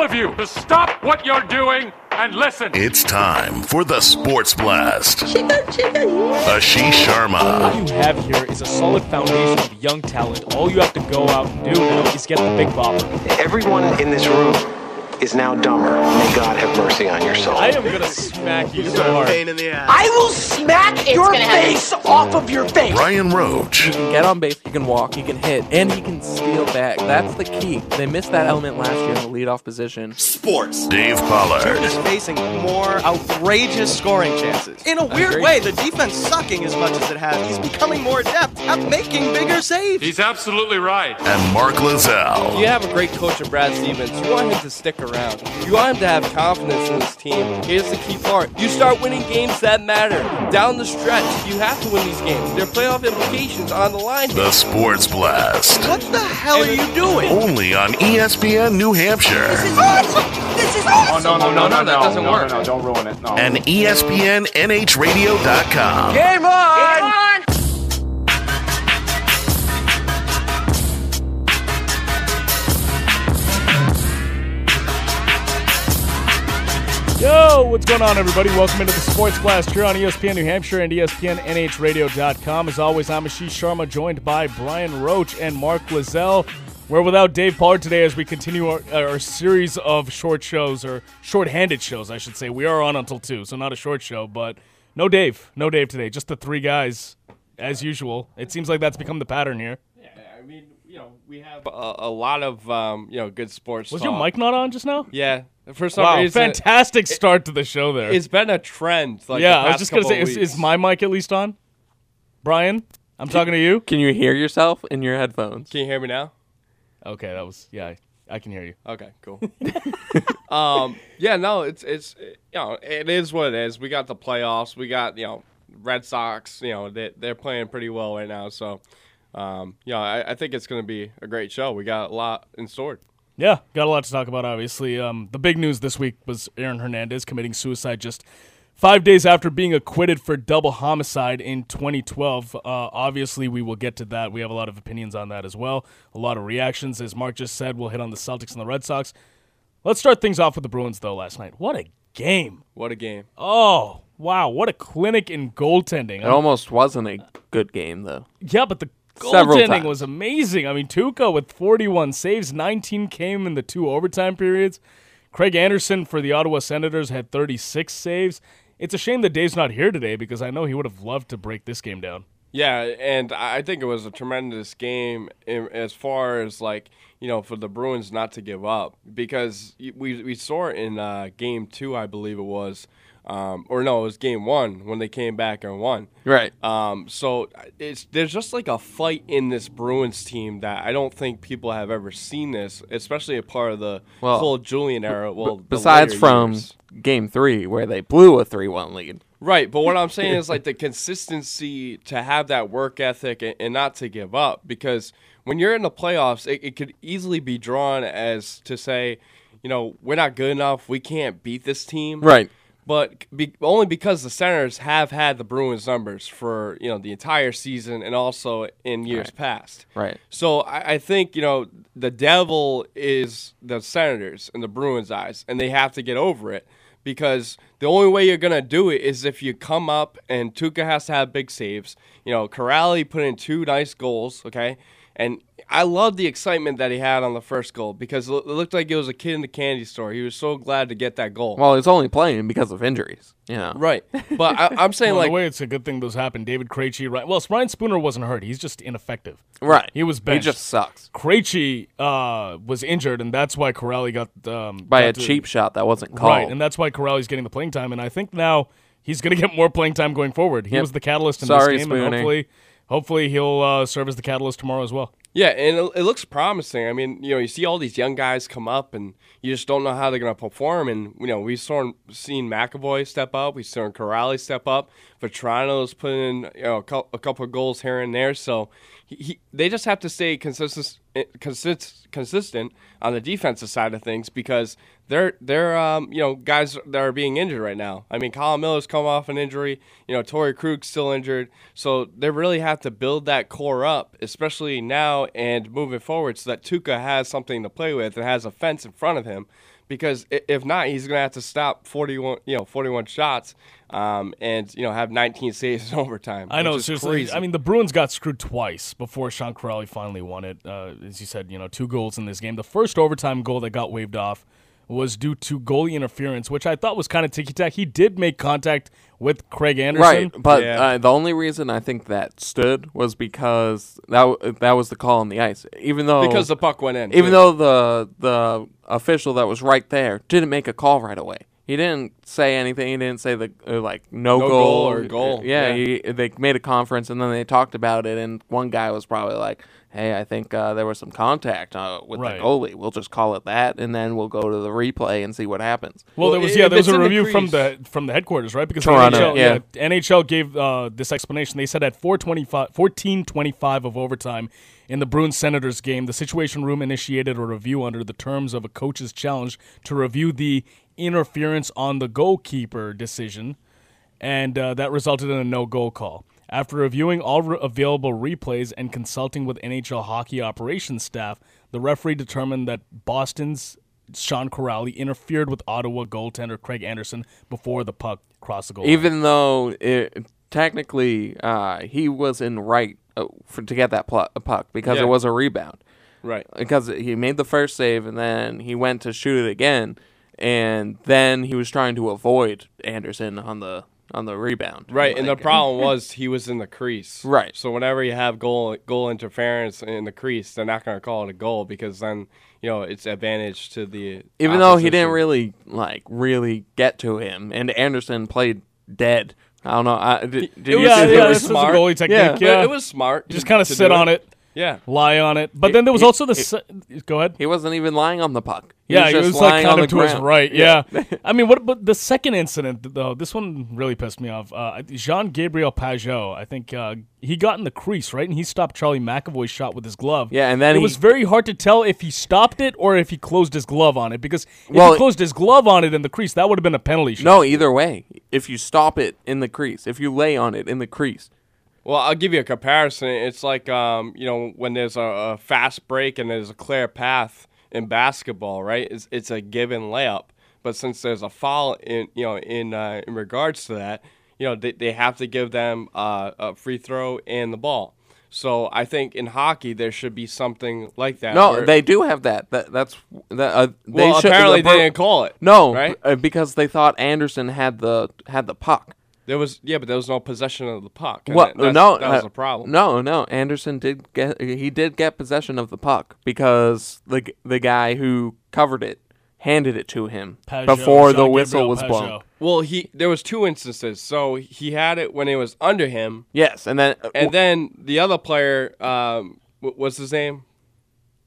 all of you to stop what you're doing and listen. It's time for the Sports Blast. Ashish Sharma. What Sharma. you have here is a solid foundation of young talent. All you have to go out and do now is get the big bopper. Everyone in this room is now dumber. May God have mercy on your soul. I am gonna smack you so hard. I will smack your gonna happen. face off of your face. Brian Roach. He can get on base, he can walk, he can hit, and he can steal back. That's the key. They missed that element last year in the leadoff position. Sports. Dave Pollard. is facing more outrageous scoring chances. In a weird way, the defense sucking as much as it has, he's becoming more adept at making bigger saves. He's absolutely right. And Mark Lazell. You have a great coach in Brad Stevens. You want him to stick around. You want him to have confidence in this team. Here's the key part. You start winning games that matter. Down the stretch, you have to win these games. There are playoff implications on the line. The Sports Blast. What the hell are you doing? Only on ESPN New Hampshire This is awesome. This is awesome. Oh, no, no, no, no, that doesn't no, work. No, no, don't ruin it. No. and E ESPN NHRadio.com. Game on. Yo, what's going on, everybody? Welcome into the Sports Blast here on ESPN New Hampshire and ESPN NHRadio.com. As always, I'm Ashish Sharma, joined by Brian Roach and Mark Lazell. We're without Dave Pollard today as we continue our, our series of short shows, or short-handed shows, I should say. We are on until 2, so not a short show, but no Dave. No Dave today. Just the three guys, as usual. It seems like that's become the pattern here. Yeah, I mean, you know, we have a, a lot of, um, you know, good sports Was talk. your mic not on just now? Yeah. For some Wow, reason, fantastic start to the show there. it's been a trend. Like yeah, the I was just gonna say, is, is my mic at least on? Brian, I'm talking to you. Can you hear yourself in your headphones? Can you hear me now? Okay, that was yeah. I, I can hear you. Okay, cool. um, yeah, no, it's it's you know it is what it is. We got the playoffs. We got you know Red Sox. You know they they're playing pretty well right now. So, um, you know I, I think it's going to be a great show. We got a lot in store. Yeah, got a lot to talk about. Obviously, um, the big news this week was Aaron Hernandez committing suicide just five days after being acquitted for double homicide in 2012. Uh, obviously, we will get to that. We have a lot of opinions on that as well. A lot of reactions, as Mark just said. We'll hit on the Celtics and the Red Sox. Let's start things off with the Bruins, though. Last night, what a game! What a game! Oh wow, what a clinic in goaltending. It almost wasn't a good game, though. Yeah, but the Several goaltending was amazing. I mean, Tuukka with 41 saves, 19 came in the two overtime periods. Craig Anderson for the Ottawa Senators had 36 saves. It's a shame that Dave's not here today because I know he would have loved to break this game down. Yeah, and I think it was a tremendous game as far as like you know for the Bruins not to give up because we we saw it in uh, game two, I believe it was, um, or no, it was game one when they came back and won. Right. Um, so it's there's just like a fight in this Bruins team that I don't think people have ever seen this, especially a part of the Well, whole Julien era. Well, the Besides from years. game three, where they blew a 3 1 lead. Right, but what I'm saying is like the consistency to have that work ethic and, and not to give up because when you're in the playoffs, it, it could easily be drawn as to say, you know, we're not good enough, we can't beat this team. Right. But be, only because the Senators have had the Bruins numbers for you know the entire season and also in years Right. past. Right. So I, I think you know the devil is the Senators in the Bruins' eyes, and they have to get over it because the only way you're gonna do it is if you come up and Tuukka has to have big saves. You know, Kuraly put in two nice goals. Okay, and I love the excitement that he had on the first goal because it looked like it was a kid in the candy store. He was so glad to get that goal. Well, he's only playing because of injuries. You know. right, but I, I'm saying Well, like the way it's a good thing those happened. David Krejci, right? Well, Ryan Spooner wasn't hurt. He's just ineffective. Right. He was benched. He just sucks. Krejci uh, was injured, and that's why Kuraly got um, By got a to- cheap shot that wasn't called. Right, and that's why Kuraly's getting the playing time. And I think now he's going to get more playing time going forward. He Yep. was the catalyst in Sorry, this game, and Spooner. hopefully, hopefully he'll uh, serve as the catalyst tomorrow as well. Yeah, and it, it looks promising. I mean, you know, you see all these young guys come up, and you just don't know how they're going to perform. And you know, we've saw, seen McAvoy step up, we've seen Kuraly step up. Vatrano's put in you know a, cou- a couple of goals here and there. So he, he, they just have to stay consistent, consist, consistent on the defensive side of things because they're they're um, you know guys that are being injured right now. I mean, Colin Miller's come off an injury. You know, Torey Krug's still injured. So they really have to build that core up, especially now and moving forward, so that Tuukka has something to play with and has a fence in front of him. Because if not, he's gonna have to stop 41, you know, 41 shots, um, and you know have 19 saves in overtime. I know, seriously. crazy. I mean, the Bruins got screwed twice before Sean Kuraly finally won it. Uh, as you said, you know, two goals in this game. The first overtime goal that got waved off was due to goalie interference, which I thought was kind of ticky tack. He did make contact with Craig Anderson. Right, but Yeah. uh, the only reason I think that stood was because that w- that was the call on the ice. Even though because the puck went in. even too. though the the official that was right there didn't make a call right away. He didn't say anything. He didn't say the uh, like no, No goal, goal or goal, Yeah, yeah. He, they made a conference and then they talked about it. And one guy was probably like, "Hey, I think uh, there was some contact uh, with Right. the goalie. We'll just call it that, and then we'll go to the replay and see what happens." Well, Well, there was yeah, there was a in the review from the from the headquarters, right? Because Toronto, NHL, yeah. NHL gave uh, this explanation. They said at 425, 1425 of overtime in the Bruins Senators game, the Situation Room initiated a review under the terms of a coach's challenge to review the interference on the goalkeeper decision, and uh, that resulted in a no goal call. After reviewing all re- available replays and consulting with NHL hockey operations staff, the referee determined that Boston's Sean Kuraly interfered with Ottawa goaltender Craig Anderson before the puck crossed the goal. line. Even though it, technically uh, he was in right uh, for, to get that pl- puck because Yeah. it was a rebound. right. because he made the first save and then he went to shoot it again and then he was trying to avoid Anderson on the on the rebound. Right, and the problem was he was in the crease. Right. So whenever you have goal goal interference in the crease, they're not going to call it a goal because then you know it's advantage to the. even though he didn't really like really get to him and Anderson played dead. I don't know. I, did, did It you was- yeah, see it was this was a smart. goalie technique. Yeah. Yeah, it was smart. just kind of sit do on it, Yeah. lie on it. But then there was also the. he- se- go ahead. He wasn't even lying on the puck. He yeah, he was like lying kind on of the to his ground. right. Yeah, I mean, what? But the second incident, though, this one really pissed me off. Uh, Jean Gabriel Pageau, I think uh, he got in the crease right, and he stopped Charlie McAvoy's shot with his glove. Yeah, and then it he- was very hard to tell if he stopped it or if he closed his glove on it. Because if Well, he closed his glove on it in the crease, that would have been a penalty shot. No, either way. If you stop it in the crease, if you lay on it in the crease, Well, I'll give you a comparison. It's like um, you know when there's a, a fast break and there's a clear path in basketball, right? It's, it's a given layup. But since there's a foul in you know in uh, in regards to that, you know they, they have to give them uh, a free throw and the ball. So I think in hockey there should be something like that. no, they do have that. That that's that. Uh, they well should, apparently the, they didn't call it. No, right? uh, because they thought Anderson had the had the puck. There was yeah, but there was no possession of the puck. and Well, that's- no, that was uh, a problem. No, no, Anderson did get he did get possession of the puck because the the guy who covered it handed it to him Pageau, before the whistle Gabriel was blown. Well, he there was two instances. So he had it when it was under him, Yes, and then uh, and then the other player, um, wh- what's his name?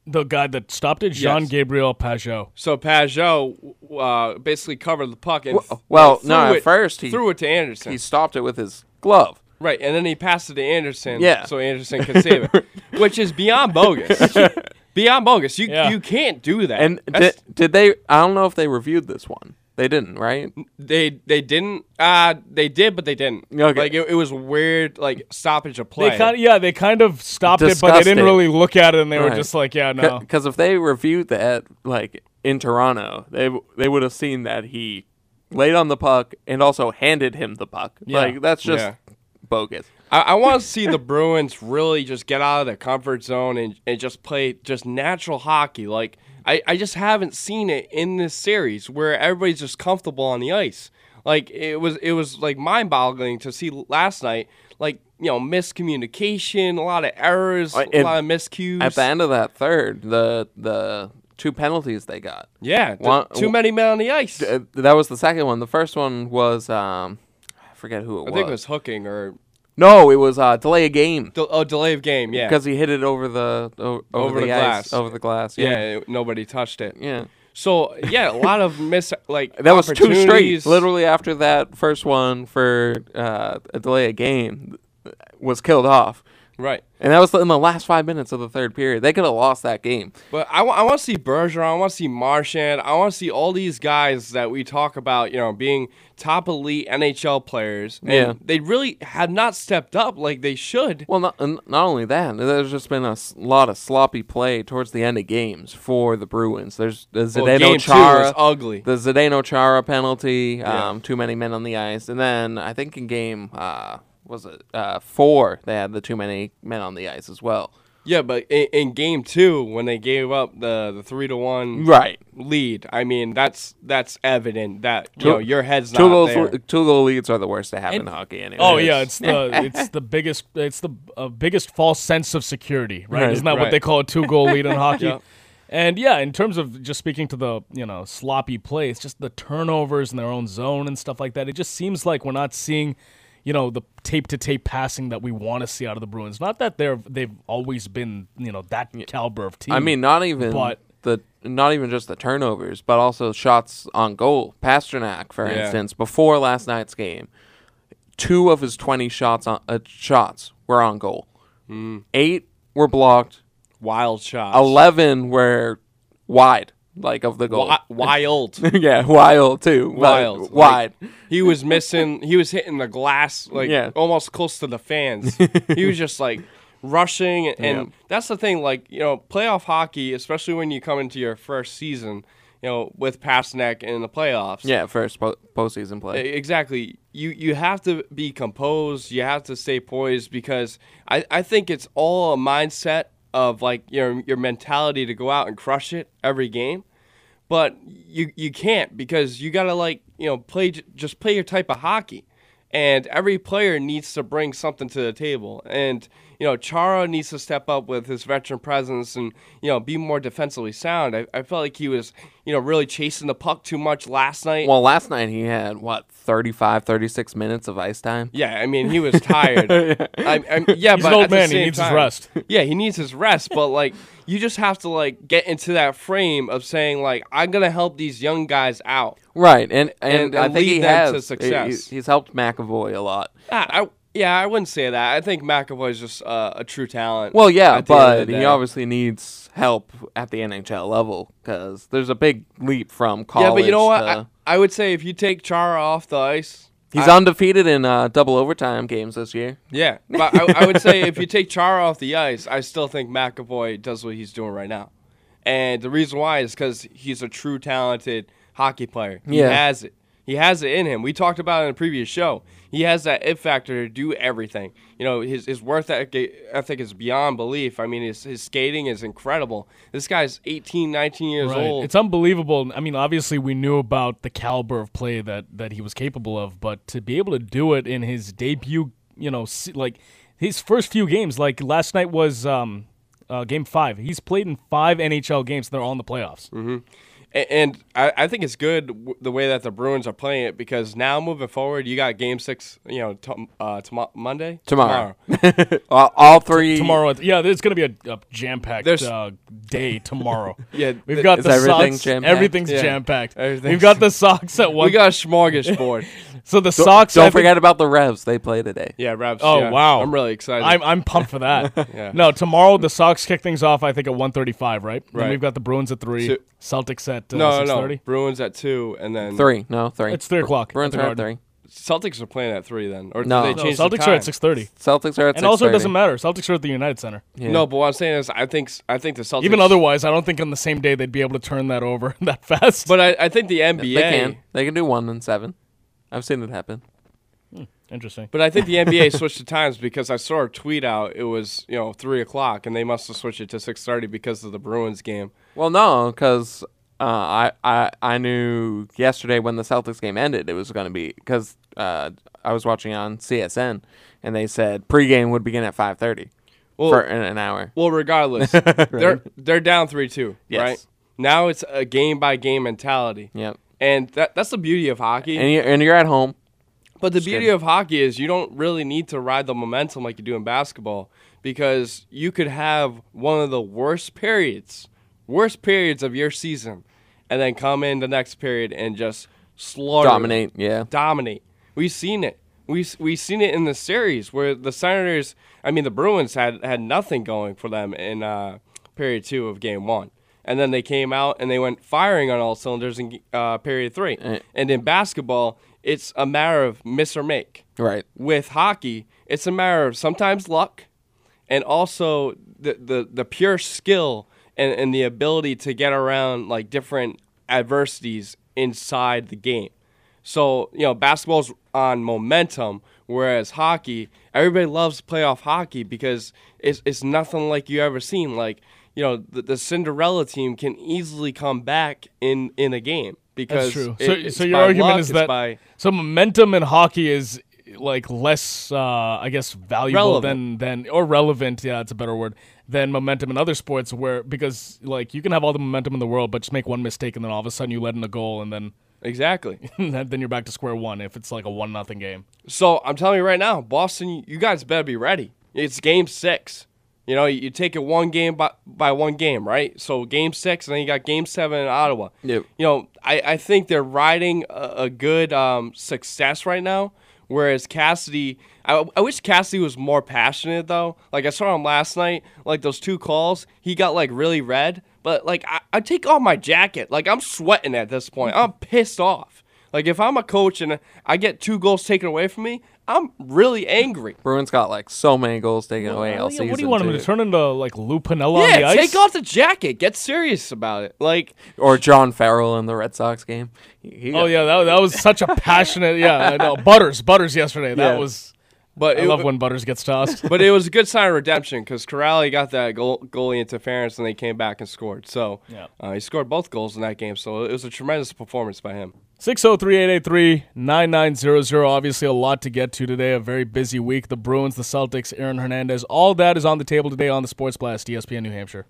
The guy that stopped it, Jean Yes. Gabriel Pageau. So Pageau uh, basically covered the puck and Well- well, no, at it- first he- threw it to Anderson, he stopped it with his glove. right, and then he passed it to Anderson, Yeah. so Anderson could save it, which is beyond bogus. beyond bogus. You Yeah. you can't do that. And did, did they? I don't know if they reviewed this one. They didn't, right? they they didn't. Uh they did, but they didn't. Okay. Like it, it was weird, like stoppage of play. They kind of, yeah, they kind of stopped it, but they didn't really look at it, and they were just like, yeah, no. Because if they reviewed that, like in Toronto, they they would have seen that he laid on the puck and also handed him the puck. Yeah. Like that's just Yeah. bogus. I, I want to see the Bruins really just get out of their comfort zone and, and just play just natural hockey. Like I, I just haven't seen it in this series where everybody's just comfortable on the ice. Like it was it was like mind boggling to see last night. Like you know miscommunication, a lot of errors, Uh, a lot of miscues. At the end of that third, the the two penalties they got. yeah, One- too many men on the ice. That was the second one. The first one was um, I forget who it I was. I think it was hooking or no, it was uh, delay a game de- oh delay of game. Yeah, because he hit it over the o- over, Over the, the ice, glass. over the glass. yeah, Yeah, nobody touched it. yeah. So yeah, a lot of miss like That was two straight. Literally after that first one for uh, a delay a game was killed off. Right. And that was in the last five minutes of the third period. They could have lost that game. But I want to see Bergeron. I want to see Marchand. I want to see all these guys that we talk about, you know, being top elite NHL players. And Yeah. They really have not stepped up like they should. Well, not, not only that, there's just been a s- lot of sloppy play towards the end of games for the Bruins. There's the Zdeno two Chara, ugly. the Zdeno Chara penalty, Yeah. um, too many men on the ice, and then I think in game uh, was it uh, four they had the too many men on the ice as well. Yeah, but in, in game two, when they gave up the, the three to one Right. lead, I mean that's that's evident that you Two- know your head's Two not goals, there. two goal leads are the worst to have in hockey. Anyway. Oh yeah, it's the it's the biggest it's the uh, biggest false sense of security, right? Right, Isn't that what they call a two goal lead in hockey? Yeah. And yeah, in terms of just speaking to the you know sloppy play, it's just the turnovers in their own zone and stuff like that. It just seems like we're not seeing, you know, the tape to tape passing that we want to see out of the Bruins. Not that they're they've always been you know that caliber of team. I mean, not even But- the not even just the turnovers, but also shots on goal. Pastrnak, for Yeah. instance, before last night's game, two of his twenty shots on uh, shots were on goal. Mm. Eight were blocked. wild shots. Eleven were wide, like of the goal. Wi- wild. yeah, wild too. Wild. Like, wide. he was missing. He was hitting the glass like Yeah. almost close to the fans. he was just like rushing, and, and Yeah. that's the thing. Like you know, playoff hockey, especially when you come into your first season, you know, with Pastrnak in the playoffs. yeah, first po- postseason play. Exactly. You you have to be composed. You have to stay poised because I, I think it's all a mindset of like your your mentality to go out and crush it every game. But you you can't because you gotta like you know play just play your type of hockey, and every player needs to bring something to the table. And you know Chara needs to step up with his veteran presence and you know be more defensively sound. I, I felt like he was you know really chasing the puck too much last night. well, last night he had what 35, 36 minutes of ice time. Yeah, I mean he was tired. I, I, yeah, He's but an old man, he same needs his rest. Yeah, he needs his rest. But like, you just have to like get into that frame of saying like, I'm gonna help these young guys out. Right, and and, And- I think lead he them has to success. he- he's helped McAvoy a lot. Ah, I, yeah, I wouldn't say that. I think McAvoy's just uh, a true talent. Well, yeah, at the end of but he obviously needs help at the NHL level because there's a big leap from college. Yeah, but you know what? I, I would say if you take Chara off the ice, he's I- undefeated in uh, double overtime games this year. Yeah, but I, I would say if you take Chara off the ice, I still think McAvoy does what he's doing right now. And the reason why is because he's a true talented hockey player. He Yeah. has it. He has it in him. We talked about it in a previous show. He has that it factor to do everything. You know, his his worth ethic is beyond belief. I mean, his his skating is incredible. This guy's 18, 19 years Right. old. It's unbelievable. I mean, obviously we knew about the caliber of play that that he was capable of, but to be able to do it in his debut, you know, like his first few games, like last night was um, uh, game five. He's played in five NHL games. They're all in the playoffs. A- And I, I think it's good w- the way that the Bruins are playing it because now moving forward, you got Game Six. You know, t- uh, tomo- Monday, Tomorrow. all, all three Tomorrow, yeah, it's going to be a, a jam-packed uh, day tomorrow. Yeah, we've got is the everything socks. jam-packed? Everything's Yeah. jam-packed. We've got the Sox at one. We got a smorgasbord. so the Don't, Sox. I don't think- forget about the Revs. They play today. yeah, Rabs. Oh yeah. wow! I'm really excited. I'm I'm pumped for that. Yeah. No, tomorrow the Sox kick things off. I think at 1:35, right? Then Right. we've got the Bruins at three, Two- Celtics at uh, no, no, 6:30. no. Bruins at two, and then Three, no, three. It's three o'clock Bruins at the are at Garden. three. Celtics are playing at three. Then, or No. did they No, change Celtics the are time? at 6:30. Celtics are at And also, it 6:30. doesn't matter. Celtics are at the United Center. Yeah. No, but what I'm saying is, I think I think the Celtics. Even otherwise, I don't think on the same day they'd be able to turn that over that fast. but I, I think the NBA. They can. They can do one and seven. I've seen it happen. Interesting. But I think the NBA switched the times because I saw a tweet out. It was you know three o'clock, and they must have switched it to six thirty because of the Bruins game. Well, no, because uh, I, I I knew yesterday when the Celtics game ended, it was going to be because uh, I was watching on CSN, and they said pregame would begin at five thirty Well- for an, an hour. Well, regardless, they're they're down three two, Yes. right? Now it's a game by game mentality, Yep. and that that's the beauty of hockey. And you're, and you're at home. But the beauty of hockey is you don't really need to ride the momentum like you do in basketball because you could have one of the worst periods, worst periods of your season, and then come in the next period and just slaughter, Dominate, yeah. dominate. We've seen it. We we seen it in the series where the Senators, I mean the Bruins had had nothing going for them in uh, period two of game one, and then they came out and they went firing on all cylinders in uh, period three. And in basketball, it's a matter of miss or make. Right. With hockey, it's a matter of sometimes luck, and also the the, the pure skill and, and the ability to get around like different adversities inside the game. So, you know, basketball's on momentum, whereas hockey, everybody loves playoff hockey because it's, it's nothing like you ever seen. Like, you know, the, the Cinderella team can easily come back in, in a game because That's true. it- so, so your argument luck, is that by so momentum in hockey is like less, uh, I guess, valuable Relevant. than than or relevant. Yeah, it's a better word than momentum in other sports where because like you can have all the momentum in the world, but just make one mistake and then all of a sudden you let in a goal and then exactly. then you're back to square one if it's like a one nothing game. So I'm telling you right now, Boston, you guys better be ready. It's game six. You know, you take it one game by, by one game, right? So game six, and then you got game seven in Ottawa. Yep. You know, I, I think they're riding a, a good um, success right now. Whereas Cassidy, I, I wish Cassidy was more passionate though. Like I saw him last night, like those two calls, he got like really red. But like I, I take off my jacket, like I'm sweating at this point. I'm pissed off. Like if I'm a coach and I get two goals taken away from me, I'm really angry. Bruins got like so many goals taken away Well, all yeah, season. what do you want him to turn into like Lou Piniella on the Yeah, ice? take off the jacket. Get serious about it. Like Or John Farrell in the Red Sox game. He- he Oh got- yeah, that, that was such a passionate. Yeah, I know. Butters, Butters yesterday. That Yeah. was. but I it, love when Butters gets tossed. but it was a good sign of redemption because Kuraly got that goal, goalie interference and they came back and scored. So Yeah. uh, he scored both goals in that game. So it was a tremendous performance by him. 603-883-9900. Obviously, a lot to get to today. A very busy week. The Bruins, the Celtics, Aaron Hernandez. All that is on the table today on the Sports Blast, ESPN New Hampshire.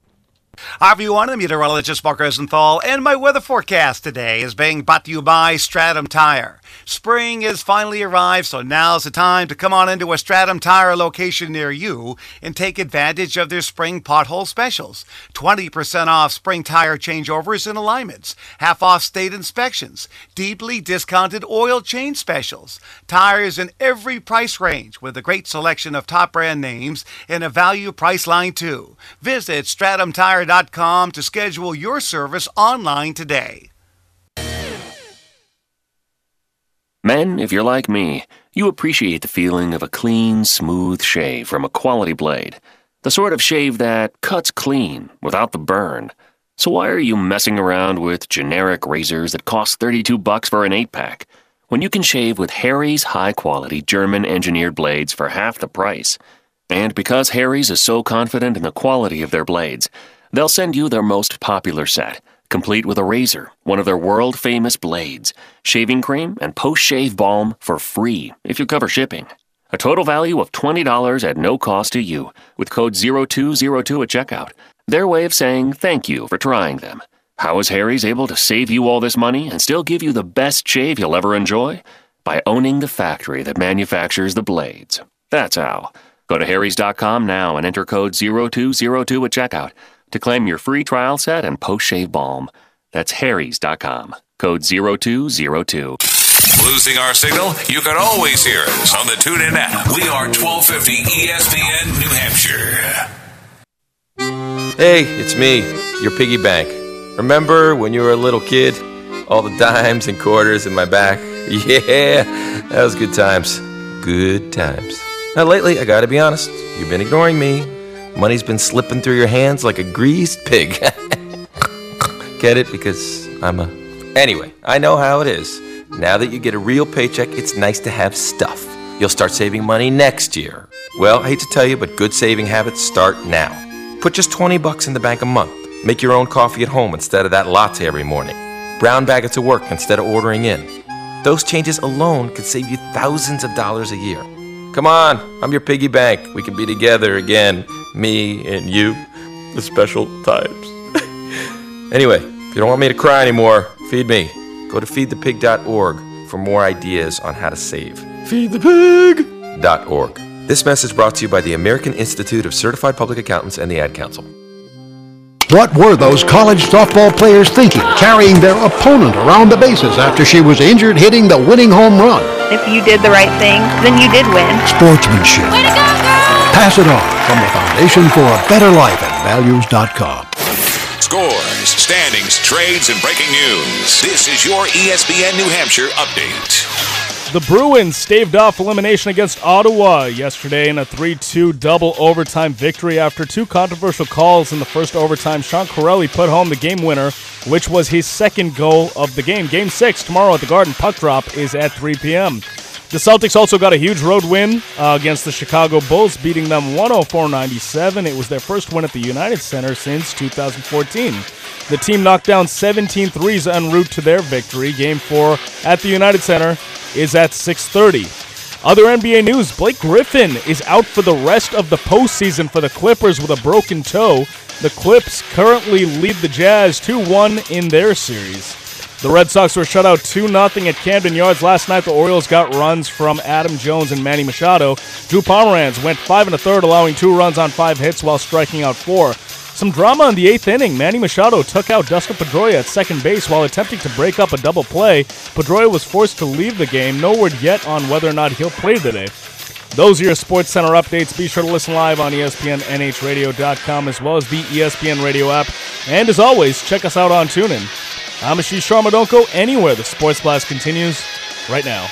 Hi everyone, I'm meteorologist Mark Rosenthal, and my weather forecast today is being brought to you by Stratham Tire. Spring has finally arrived, so now's the time to come on into a Stratham Tire location near you and take advantage of their spring pothole specials. 20% off spring tire changeovers and alignments, half off state inspections, deeply discounted oil change specials, tires in every price range with a great selection of top brand names and a value price line too. Visit to schedule your service online today. Men, if you're like me, you appreciate the feeling of a clean, smooth shave from a quality blade. The sort of shave that cuts clean without the burn. So why are you messing around with generic razors that cost 32 bucks for an 8-pack when you can shave with Harry's high-quality German engineered blades for half the price? And because Harry's is so confident in the quality of their blades, they'll send you their most popular set, complete with a razor, one of their world famous blades, shaving cream, and post shave balm for free if you cover shipping. A total value of $20 at no cost to you with code 0202 at checkout. Their way of saying thank you for trying them. How is Harry's able to save you all this money and still give you the best shave you'll ever enjoy? By owning the factory that manufactures the blades. That's how. Go to harrys.com now and enter code 0202 at checkout to claim your free trial set and post shave balm. That's harrys.com. Code 0202. Losing our signal? You can always hear us on the TuneIn app. We are 1250 ESPN New Hampshire. Hey, it's me, your piggy bank. Remember when you were a little kid? All the dimes and quarters in my back? Yeah, that was good times. Good times. Now, lately, I gotta be honest, you've been ignoring me. Money's been slipping through your hands like a greased pig. Get it? Because I'm a. Anyway, I know how it is. Now that you get a real paycheck, it's nice to have stuff. You'll start saving money next year. Well, I hate to tell you, but good saving habits start now. Put just 20 bucks in the bank a month. Make your own coffee at home instead of that latte every morning. Brown bag it to work instead of ordering in. Those changes alone could save you thousands of dollars a year. Come on, I'm your piggy bank. We can be together again, me and you, the special times. anyway, if you don't want me to cry anymore, feed me. Go to feedthepig.org for more ideas on how to save. Feedthepig.org. This message brought to you by the American Institute of Certified Public Accountants and the Ad Council. What were those college softball players thinking, carrying their opponent around the bases after she was injured hitting the winning home run? if you did the right thing, then you did win. Sportsmanship. Way to go, girl! Pass it on from the Foundation for a Better Life at values.com. Scores, standings, trades, and breaking news. This is your ESPN New Hampshire update. The Bruins staved off elimination against Ottawa yesterday in a 3 2 double overtime victory after two controversial calls in the first overtime. Sean Kuraly put home the game winner, which was his second goal of the game. Game six tomorrow at the Garden. Puck drop is at 3 p.m. The Celtics also got a huge road win uh, against the Chicago Bulls, beating them 104 97. It was their first win at the United Center since 2014. The team knocked down 17 threes en route to their victory. Game four at the United Center is at 6:30. Other NBA news: Blake Griffin is out for the rest of the postseason for the Clippers with a broken toe. The Clips currently lead the Jazz 2-1 in their series. The Red Sox were shut out 2 0 at Camden Yards last night. The Orioles got runs from Adam Jones and Manny Machado. Drew Pomeranz went 5 and a third, allowing two runs on five hits while striking out four. Some drama in the eighth inning. Manny Machado took out Dustin Pedroia at second base while attempting to break up a double play. Pedroia was forced to leave the game. No word yet on whether or not he'll play today. Those are your Sports Center updates. Be sure to listen live on ESPNNHradio.com as well as the ESPN radio app. And as always, check us out on TuneIn. I'm Ashish Sharma. Don't go anywhere. The Sports Blast continues right now.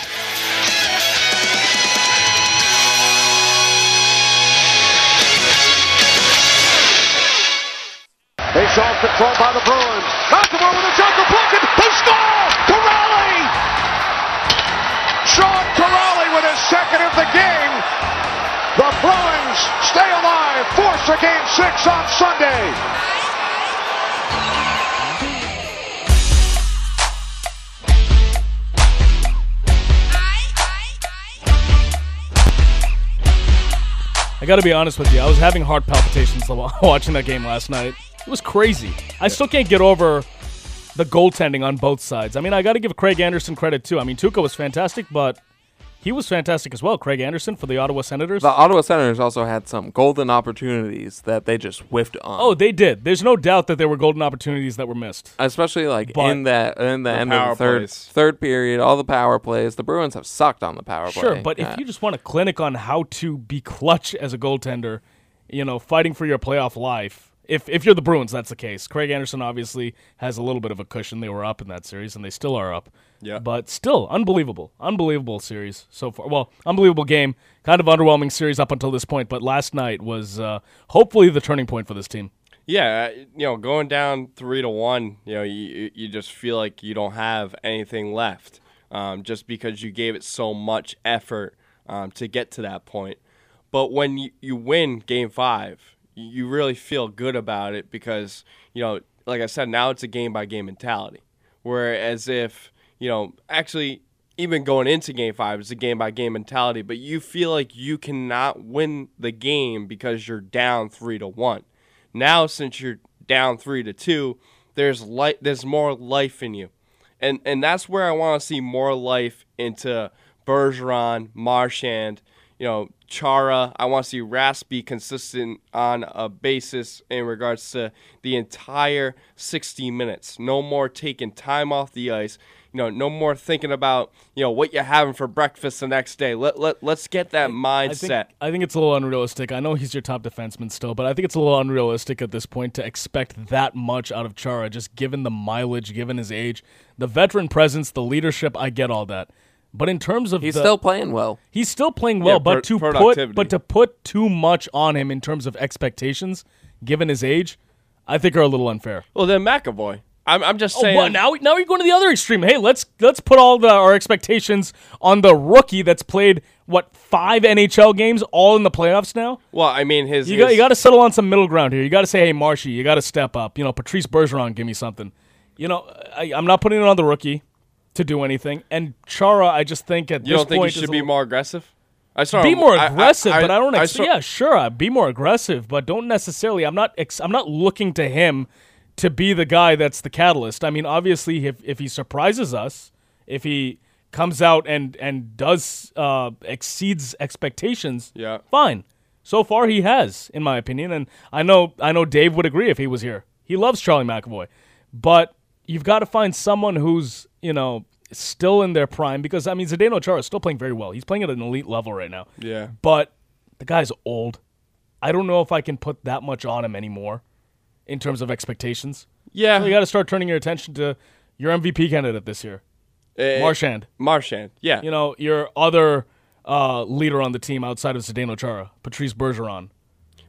Face off control by the Bruins. Baltimore with a jungle blocked. They score! Kuraly! Sean Kuraly with his second of the game. The Bruins stay alive. Force a game six on Sunday. I got to be honest with you. I was having heart palpitations while watching that game last night. It was crazy. I still can't get over the goaltending on both sides. I mean, I got to give Craig Anderson credit too. I mean, Tuukka was fantastic, but he was fantastic as well. Craig Anderson for the Ottawa Senators. The Ottawa Senators also had some golden opportunities that they just whiffed on. Oh, they did. There's no doubt that there were golden opportunities that were missed. Especially like But- in that in the, The end of the third plays. third period, all the power plays. The Bruins have sucked on the power play. Sure, but Yeah. if you just want a clinic on how to be clutch as a goaltender, you know, fighting for your playoff life. If if you're the Bruins, that's the case. Craig Anderson obviously has a little bit of a cushion. They were up in that series, and they still are up. Yeah. But still, unbelievable, unbelievable series so far. Well, unbelievable game. Kind of underwhelming series up until this point, but last night was uh, hopefully the turning point for this team. Yeah, uh, you know, going down three to one, you know, you you just feel like you don't have anything left, um, just because you gave it so much effort um, to get to that point. But when you, you win Game Five, you- you really feel good about it because you know, like I said, now it's a game by game mentality. Whereas if you know, actually, even going into Game Five, it's a game by game mentality. But you feel like you cannot win the game because you're down three to one. Now, since you're down three to two, there's light. There's more life in you, and and that's where I want to see more life into Bergeron, Marchand, you know, Chara. I want to see Rask be consistent on a basis in regards to the entire 60 minutes. No more taking time off the ice. You know, no more thinking about you know what you're having for breakfast the next day. Let let let's get that I mindset. think, I think it's a little unrealistic. I know he's your top defenseman still, but I think it's a little unrealistic at this point to expect that much out of Chara, just given the mileage, given his age, the veteran presence, the leadership. I get all that, but in terms of He's the- still playing well. he's still playing well. Yeah, but pro- to put but to put too much on him in terms of expectations, given his age, I think are a little unfair. Well, then McAvoy. I'm I'm just Oh, saying. what? Now, now you're going to the other extreme. Hey, let's let's put all the, our expectations on the rookie that's played what five NHL games, all in the playoffs now. Well, I mean his. You his got you got to settle on some middle ground here. You got to say, hey, Marshy, you got to step up. You know, Patrice Bergeron, give me something. You know, I, I'm not putting it on the rookie to do anything. And Chara, I just think at You this don't think he should be little- more aggressive? I saw be more I- I- aggressive, but I don't. I Ex- saw- yeah, sure, uh, be more aggressive, but don't necessarily. I'm not. Ex- I'm not looking to him to be the guy that's the catalyst. I mean, obviously, if if he surprises us, if he comes out and and does uh, exceeds expectations, Yeah. fine. So far, he has, in my opinion, and I know I know Dave would agree if he was here. He loves Charlie McAvoy, but you've got to find someone who's you know still in their prime because I mean Zdeno Chara is still playing very well. He's playing at an elite level right now. Yeah. But the guy's old. I don't know if I can put that much on him anymore in terms of expectations. Yeah. So you got to start turning your attention to your MVP candidate this year, Eh, Marshand. Marchand. Yeah. You know, your other uh, leader on the team outside of Zdeno Chara, Patrice Bergeron.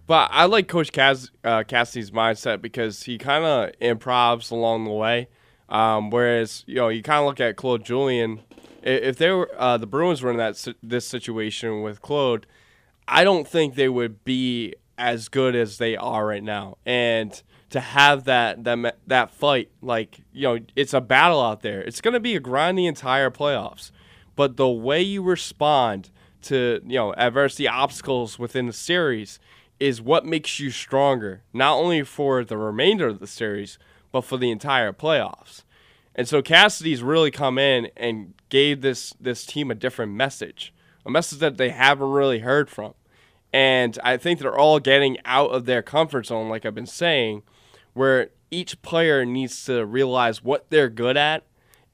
But I like Coach Cass- uh, Cassidy's mindset because he kind of improvs along the way. Um, whereas you know you kind of look at Claude Julien. i- If they were uh, the Bruins were in that this situation with Claude, I don't think they would be as good as they are right now. And to have that that that fight, like you know, it's a battle out there. It's going to be a grind the entire playoffs. But the way you respond to you know adversity obstacles within the series is what makes you stronger, not only for the remainder of the series, but for the entire playoffs. And so Cassidy's really come in and gave this this team a different message, a message that they haven't really heard from. And I think they're all getting out of their comfort zone, like I've been saying, where each player needs to realize what they're good at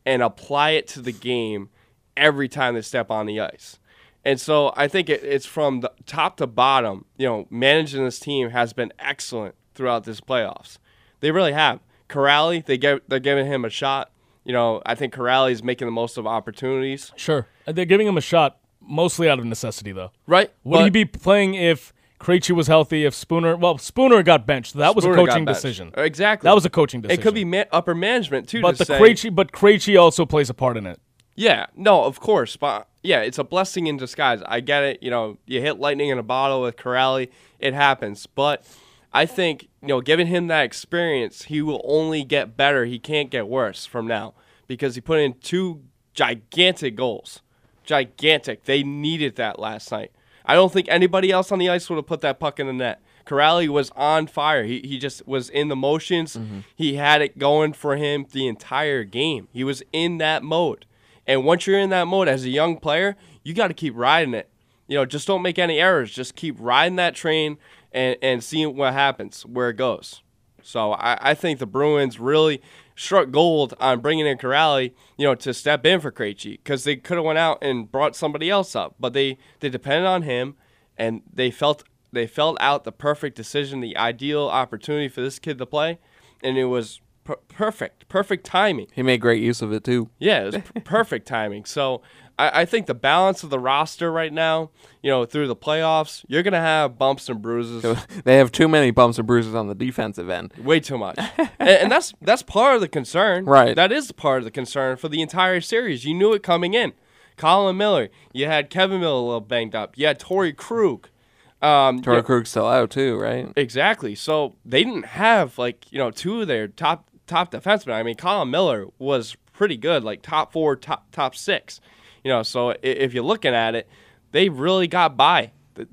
and apply it to the game every time they step on the ice. And so I think it, it's from the top to bottom. You know, managing this team has been excellent throughout this playoffs. They really have. Kuraly, they get they're giving him a shot. You know, I think Kuraly's making the most of opportunities. Sure. Uh, they're giving him a shot mostly out of necessity, though. Right. Would he be playing if Krejci was healthy? If Spooner, well, Spooner got benched. That was a Spooner coaching decision. Exactly. That was a coaching decision. It could be ma- upper management too. but to the say, Krejci, but Krejci also plays a part in it. Yeah, no, of course, but yeah, it's a blessing in disguise. I get it. You know, you hit lightning in a bottle with Kuraly, it happens. But I think you know, giving him that experience, he will only get better. He can't get worse from now because he put in two gigantic goals, gigantic. They needed that last night. I don't think anybody else on the ice would have put that puck in the net. Kuraly was on fire. He, he just was in the motions. Mm-hmm. He had it going for him the entire game. He was in that mode. And once you're in that mode as a young player, you got to keep riding it. You know, just don't make any errors. Just keep riding that train and, and seeing what happens, where it goes. So I, I think the Bruins really struck gold on bringing in Kuraly, you know, to step in for Krejci because they could have went out and brought somebody else up, but they they depended on him, and they felt they felt out the perfect decision, the ideal opportunity for this kid to play, and it was per- perfect, perfect timing. He made great use of it too. Yeah, it was p- perfect timing. So I, I think the balance of the roster right now, you know, through the playoffs, you're gonna have bumps and bruises. They have too many bumps and bruises on the defensive end. Way too much, and, and that's that's part of the concern. Right. That is part of the concern for the entire series. You knew it coming in. Colin Miller, you had Kevan Miller a little banged up. You had Torey Krug. Um, Torey you- Krug's still out too, right? Exactly. So they didn't have like you know two of their top top defensemen. I mean, Colin Miller was pretty good, like top four, top top six. You know, so if you're looking at it, they really got by.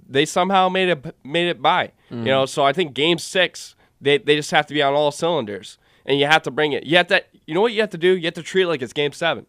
They somehow made it made it by. Mhm. You know, so I think Game Six, they they just have to be on all cylinders, and you have to bring it. You have to. You know what you have to do? You have to treat it like it's Game Seven.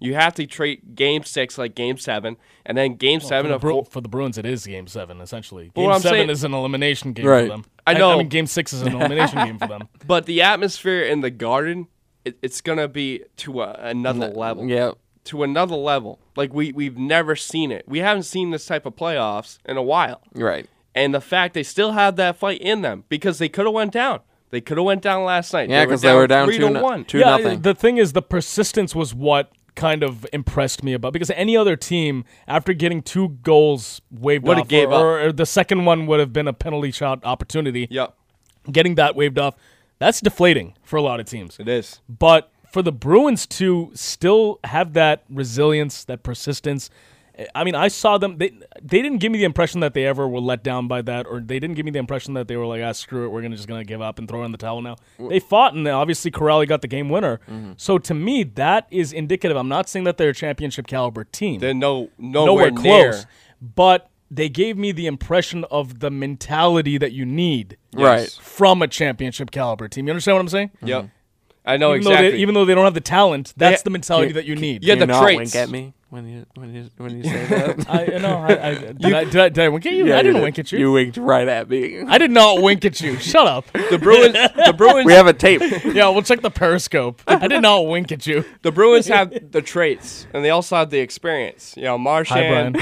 You have to treat Game Six like Game Seven, and then Game Well, Seven for, the of Bru- four- for the Bruins, it is Game Seven essentially. Game what I'm Seven saying- is an elimination game Right. for them. I know. I, mean, Game Six is an elimination game for them. But the atmosphere in the garden, it, it's gonna be to a, another level. yeah. To another level. Like we we've never seen it. We haven't seen this type of playoffs in a while. Right. And the fact they still have that fight in them because they could have went down. They could have went down last night. Yeah, because they were down three two to no- one. two yeah, nothing. the thing is, the persistence was what kind of impressed me about because any other team after getting two goals waved Would've off, gave or, or the second one would have been a penalty shot opportunity. Yep. Getting that waved off, that's deflating for a lot of teams. It is. But for the Bruins to still have that resilience, that persistence, I mean, I saw them. They they didn't give me the impression that they ever were let down by that, or they didn't give me the impression that they were like, "Ah, screw it, we're gonna just gonna give up and throw in the towel now." They fought, and obviously Kuraly got the game winner. So to me, that is indicative. I'm not saying that they're a championship caliber team. They're no nowhere, close, near. but they gave me the impression of the mentality that you need, Right. from a championship caliber team. You understand what I'm saying? Yep. I know even Though exactly. they, even though they don't have the talent, that's ha- the mentality Can- that you need. Yeah, Can you the not traits. wink at me? when you when you when you say that. I no, I, I, did, I, did, I, did I wink at you? Yeah, I didn't did. wink at you. You winked right at me. I did not wink at you. Shut up. The Bruins. The Bruins. We have a tape. yeah, we'll check the periscope. I did not wink at you. The Bruins have the traits, and they also have the experience. You know, Marchand,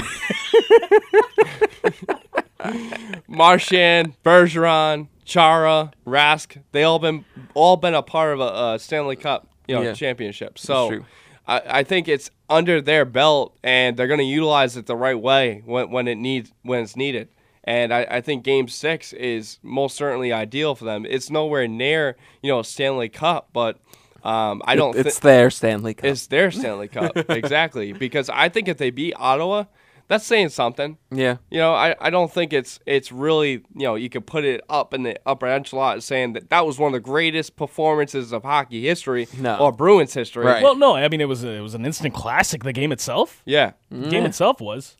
Marchand, Bergeron, Chara, Rask. They all been all been a part of a, a Stanley Cup, you know, Yeah. championship. So. I, I think it's under their belt, and they're going to utilize it the right way when when it needs when it's needed. And I, I think Game Six is most certainly ideal for them. It's nowhere near you know Stanley Cup, but um, I don't. it's thi- their Stanley Cup. It's their Stanley Cup, exactly. Because I think if they beat Ottawa, that's saying something. Yeah. You know, I, I don't think it's it's really you know you could put it up in the upper echelon saying that that was one of the greatest performances of hockey history No. or Bruins history. Well, no, I mean it was a, it was an instant classic. The game itself. Yeah. The game itself was.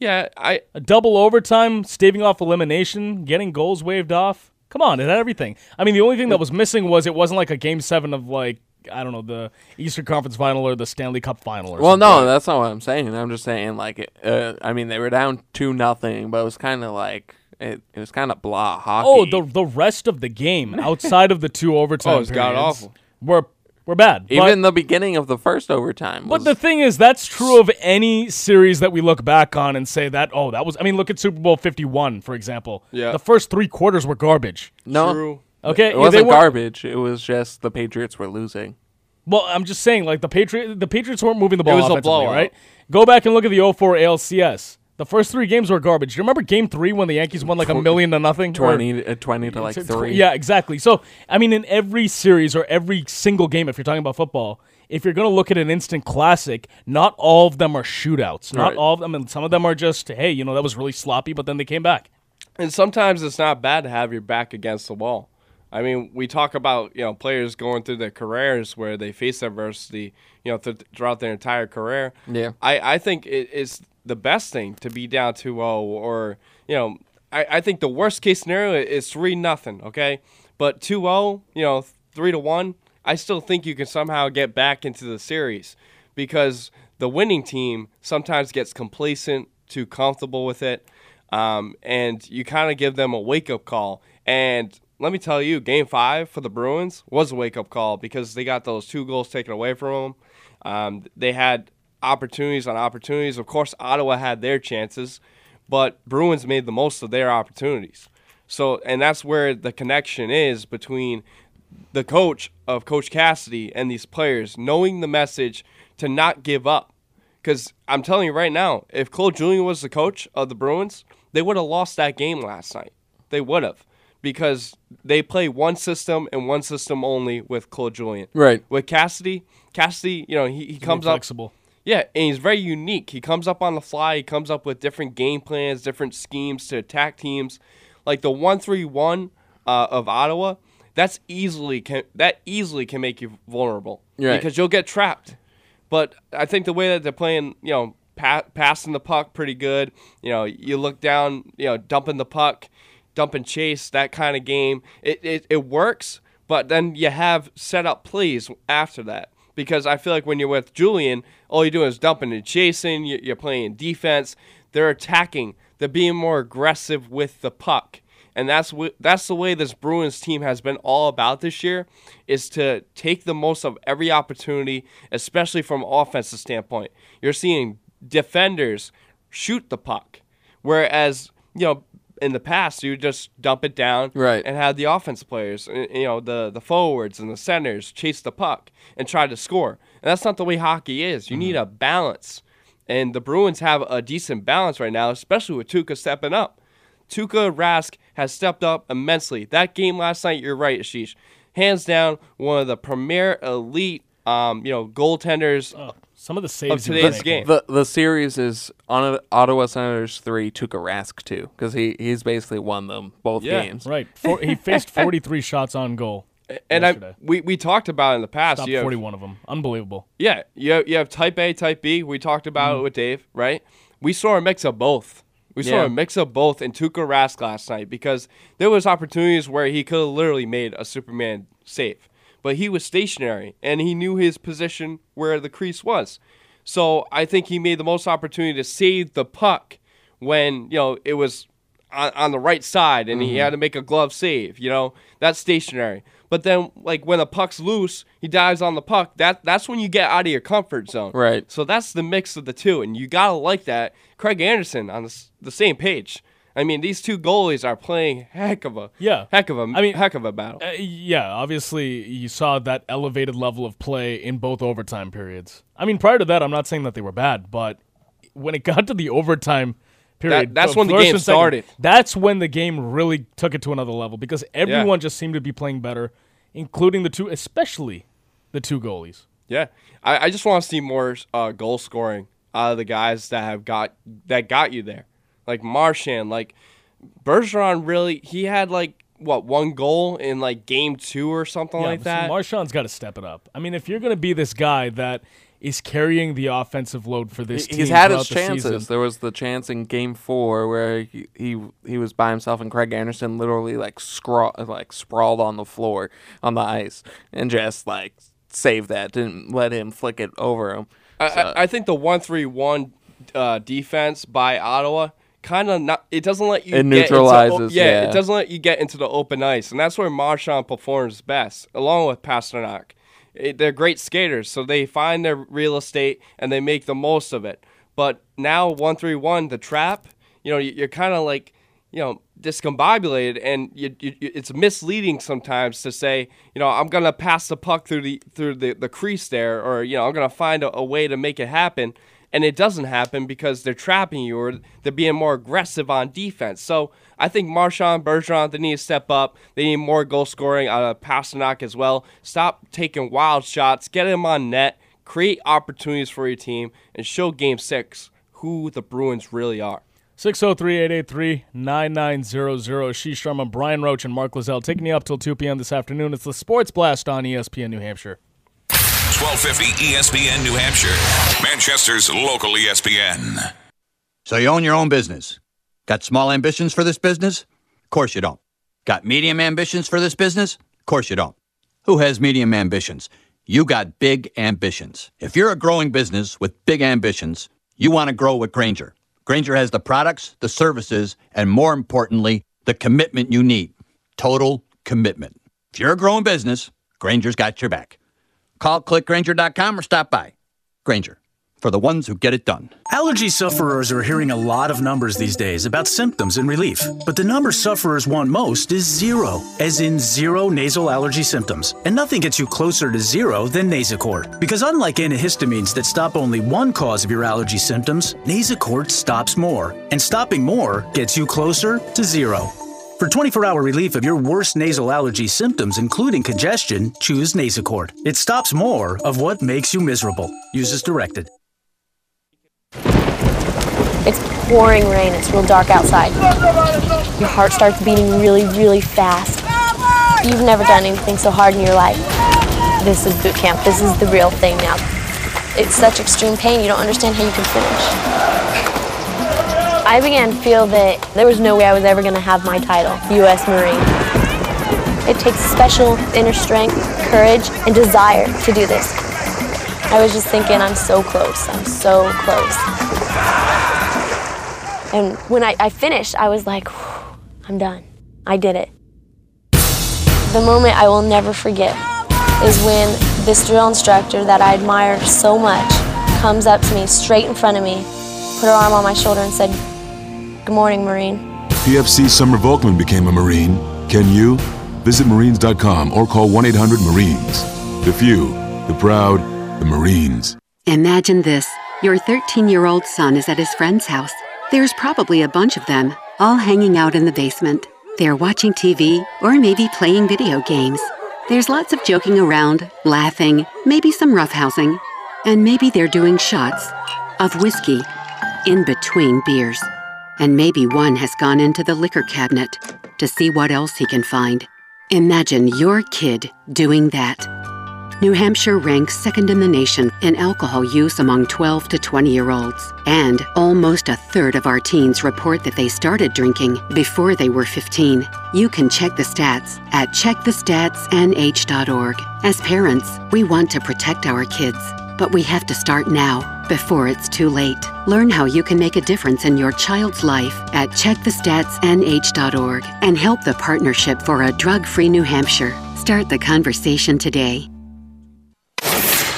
Yeah, I a double overtime, staving off elimination, getting goals waved off. Come on, it had everything. I mean, the only thing that mm. was missing was it wasn't like a game seven of like I don't know the Eastern Conference Final or the Stanley Cup Final. Or Well, something. no, that's not what I'm saying. I'm just saying like, uh, I mean, they were down two nothing, but it was kind of like it, it was kind of blah hockey. Oh, the the rest of the game outside of the two overtime Oh, it's god periods awful. Were were bad. even the beginning of the first overtime. But the thing is, that's true of any series that we look back on and say that, oh, that was. I mean, look at Super Bowl 51, for example. Yeah. The first three quarters were garbage. no, Okay. it wasn't were- garbage. It was just the Patriots were losing. Well, I'm just saying, like, the Patriot, the Patriots weren't moving the ball. It ball was a offensively, blowout. right? Go back and look at the 04 ALCS. The first three games were garbage. Do you remember game three when the Yankees won like a million to nothing? Or- 20 uh, 20 to, like, Tw- tw- three. Yeah, exactly. So, I mean, in every series or every single game, if you're talking about football, if you're going to look at an instant classic, not all of them are shootouts. Not Right. all of them. And some of them are just, hey, you know, that was really sloppy, but then they came back. And sometimes it's not bad to have your back against the wall. I mean, we talk about you know players going through their careers where they face adversity, you know, th- throughout their entire career. Yeah. I, I think it is the best thing to be down 2-0 or you know, I, I think the worst case scenario is three nothing. Okay, but 2-0, you know, three to one, I still think you can somehow get back into the series because the winning team sometimes gets complacent, too comfortable with it, um, and you kind of give them a wake up call. And let me tell you, Game Five for the Bruins was a wake up call because they got those two goals taken away from them. Um, they had opportunities on opportunities. Of course, Ottawa had their chances, but Bruins made the most of their opportunities. So, and that's where the connection is between the coach of Coach Cassidy and these players, knowing the message to not give up. Because I'm telling you right now, if Claude Julien was the coach of the Bruins, they would have lost that game last night. They would have. Because they play one system and one system only with Claude Julien. Right. With Cassidy, Cassidy, you know, he, he comes up flexible. yeah, and he's very unique. He comes up on the fly. He comes up with different game plans, different schemes to attack teams. Like the one three one uh, of Ottawa, that's easily can that easily can make you vulnerable Right. because you'll get trapped. But I think the way that they're playing, you know, pa- passing the puck pretty good. You know, you look down, you know, dumping the puck, dumping chase, that kind of game. It it, it works, but then you have set up plays after that. Because I feel like when you're with Julien, all you're doing is dumping and chasing. you- You're playing defense. They're attacking. They're being more aggressive with the puck and that's wh- that's the way this Bruins team has been all about this year, is to take the most of every opportunity, especially from offensive standpoint. You're seeing defenders shoot the puck, whereas you know in the past you just dump it down Right. and have the offense players, uh, you know the the forwards and the centers chase the puck and try to score. And that's not the way hockey is. You need a balance. And the Bruins have a decent balance right now, especially with Tuukka stepping up. Tuukka Rask has stepped up immensely. That game last night, you're right, Ashish. Hands down, one of the premier elite, um, you know, goaltenders some of the of saves he was today's making. game. The the series is on Ottawa Senators three, Tuukka Rask two, because he he's basically won them both Yeah. games. Right. For, he faced 43 shots on goal. and I, we, we talked about in the past. Stopped you have- 41 of them. Unbelievable. Yeah, you have, you have type A, type B. We talked about Mm-hmm. it with Dave, right? We saw a mix of both. We saw a mix of both in Tuukka Rask last night because there was opportunities where he could have literally made a Superman save, but he was stationary and he knew his position where the crease was. So I think he made the most opportunity to save the puck when you know it was on, on the right side and he Mhm. had to make a glove save. You know that's stationary. But then, like when the puck's loose, he dives on the puck. That that's when you get out of your comfort zone. Right. So that's the mix of the two, and you gotta like that. Craig Anderson on the, the same page. I mean, these two goalies are playing heck of a Yeah. heck of a I mean- heck of a battle. Uh, yeah, obviously you saw that elevated level of play in both overtime periods. I mean, prior to that, I'm not saying that they were bad, but when it got to the overtime period, that's when the game second, started. That's when the game really took it to another level because everyone just seemed to be playing better, including the two, especially the two goalies. Yeah, I, I just want to see more uh, goal scoring out of the guys that have got that got you there, like Marchand, like Bergeron. Really, he had like what one goal in like game two or something like that. Marchand's got to step it up. I mean, if you're going to be this guy that is carrying the offensive load for this He- team, He's had his throughout the chances. season- There was the chance in Game Four where he he, he was by himself and Craig Anderson literally like scrawl like sprawled on the floor on the ice and just like saved that. Didn't let him flick it over him. I, So- I, I think the one three one uh, defense by Ottawa kind of not. It doesn't let you. It get into neutralizes, yeah, yeah. it doesn't let you get into the open ice, and that's where Marchand performs best, along with Pastrnak. It, they're great skaters, so they find their real estate and they make the most of it. But now one three one, the trap. You know, you- you're kind of like you know discombobulated and you, you, you- it's misleading sometimes to say you know i'm gonna pass the puck through the through the, the crease there or you know i'm gonna find a, a way to make it happen and it doesn't happen because they're trapping you or they're being more aggressive on defense so i think Marchand Bergeron they need to step up they need more goal scoring of Pastrnak as well stop taking wild shots get him on net create opportunities for your team and show game six who the bruins really are 603-883-9900. She Sharma, Brian Roach, and Mark Lozelle taking you up till 2 p.m. this afternoon. It's the Sports Blast on ESPN New Hampshire. 1250 ESPN New Hampshire, Manchester's local ESPN. So you own your own business. Got small ambitions for this business? Of course you don't. Got medium ambitions for this business? Of course you don't. Who has medium ambitions? You got big ambitions. If you're a growing business with big ambitions, you want to grow with Grainger. Grainger has the products, the services, and more importantly, the commitment you need. Total commitment. If you're a growing business, Grainger's got your back. Call clickgrainger.com or stop by. Grainger, for the ones who get it done. Allergy sufferers are hearing a lot of numbers these days about symptoms and relief, but the number sufferers want most is zero, as in zero nasal allergy symptoms. And nothing gets you closer to zero than Nasacort. Because unlike antihistamines that stop only one cause of your allergy symptoms, Nasacort stops more. And stopping more gets you closer to zero. For 24 hour relief of your worst nasal allergy symptoms, including congestion, choose Nasacort. It stops more of what makes you miserable. Use as directed. It's pouring rain. It's real dark outside. Your heart starts beating really, really fast. You've never done anything so hard in your life. This is boot camp. This is the real thing now. It's such extreme pain, you don't understand how you can finish. I began to feel that there was no way I was ever going to have my title, U.S. Marine. It takes special inner strength, courage, and desire to do this. I was just thinking, I'm so close. I'm so close. And when I, I finished, I was like, I'm done. I did it. The moment I will never forget is when this drill instructor that I admire so much comes up to me straight in front of me, put her arm on my shoulder, and said, Good morning, Marine. PFC Summer Volkman became a Marine. Can you? Visit Marines.com or call 1 800 Marines. The few, the proud, the Marines. Imagine this. Your 13 year old son is at his friend's house. There's probably a bunch of them, all hanging out in the basement. They're watching TV or maybe playing video games. There's lots of joking around, laughing, maybe some roughhousing, and maybe they're doing shots of whiskey in between beers. And maybe one has gone into the liquor cabinet to see what else he can find. Imagine your kid doing that. New Hampshire ranks second in the nation in alcohol use among 12 to 20 year olds. And almost a third of our teens report that they started drinking before they were 15. You can check the stats at checkthestatsnh.org. As parents, we want to protect our kids. But we have to start now, before it's too late. Learn how you can make a difference in your child's life at checkthestatsnh.org and help the Partnership for a Drug Free New Hampshire. Start the conversation today.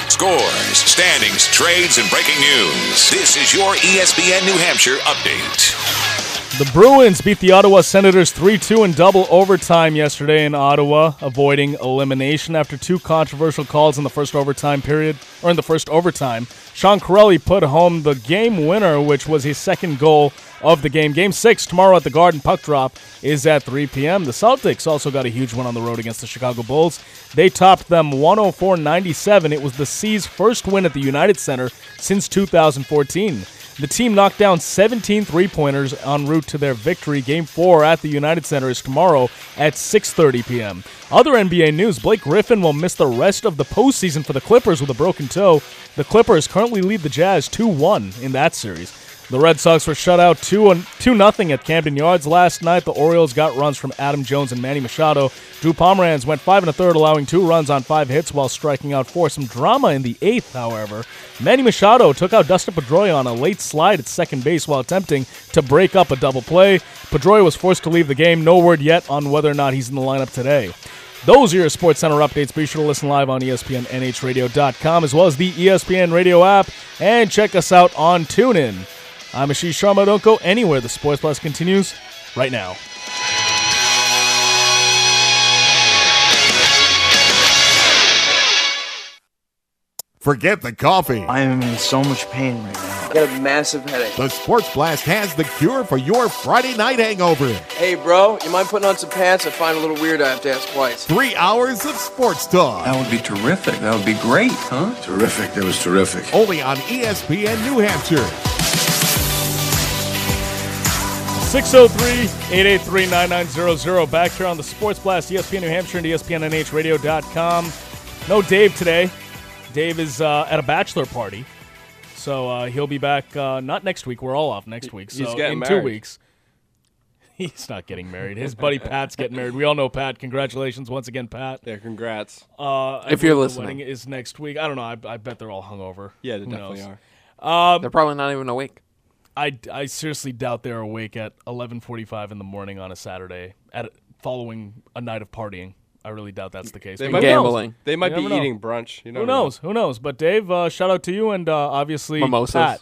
Scores, standings, trades, and breaking news. This is your ESPN New Hampshire update. The Bruins beat the Ottawa Senators 3 2 in double overtime yesterday in Ottawa, avoiding elimination after two controversial calls in the first overtime period, or in the first overtime. Sean Kuraly put home the game winner, which was his second goal of the game. Game six tomorrow at the Garden Puck Drop is at 3 p.m. The Celtics also got a huge win on the road against the Chicago Bulls. They topped them 104 97. It was the C's first win at the United Center since 2014. The team knocked down 17 three-pointers en route to their victory. Game 4 at the United Center is tomorrow at 6:30 p.m. Other NBA news, Blake Griffin will miss the rest of the postseason for the Clippers with a broken The Clippers currently lead the Jazz 2-1 in that series. The Red Sox were shut out 2 2 nothing at Camden Yards last night. The Orioles got runs from Adam Jones and Manny Machado. Drew Pomeranz went 5 and a third, allowing two runs on five hits while striking out four. Some drama in the eighth, however. Manny Machado took out Dustin Pedroia on a late slide at second base while attempting to break up a double play. Pedroia was forced to leave the game. No word yet on whether or not he's in the lineup today. Those are your Sports Center updates. Be sure to listen live on ESPNNHradio.com as well as the ESPN Radio app and check us out on TuneIn. I'm Ashish Sharma. Don't go anywhere. The Sports Blast continues right now. Forget the coffee. I am in so much pain right now. I got a massive headache. The Sports Blast has the cure for your Friday night hangover. Hey, bro, you mind putting on some pants? I find a little weird I have to ask twice. Three hours of sports talk. That would be terrific. That would be great, huh? Terrific. That was terrific. Only on ESPN New Hampshire. 603-883-9900. Back here on the Sports Blast, ESPN New Hampshire and ESPNNHradio.com. No Dave today. Dave is uh, at a bachelor party. So uh, he'll be back uh, not next week. We're all off next week. He's So getting in married. two weeks. He's not getting married. His buddy Pat's getting married. We all know Pat. Congratulations once again, Pat. Yeah, congrats. Uh, I If you're believe the listening. wedding is next week. I don't know. I, I bet they're all hungover. Yeah, they Who definitely knows? are. Um, They're probably not even awake. I, I seriously doubt they're awake at 11:45 in the morning on a Saturday at following a night of partying. I really doubt that's the case. They might who be- Gambling. they might be know. eating brunch. You Who know. knows? Who knows? But Dave, uh, shout out to you and uh, obviously Mimosas. Pat.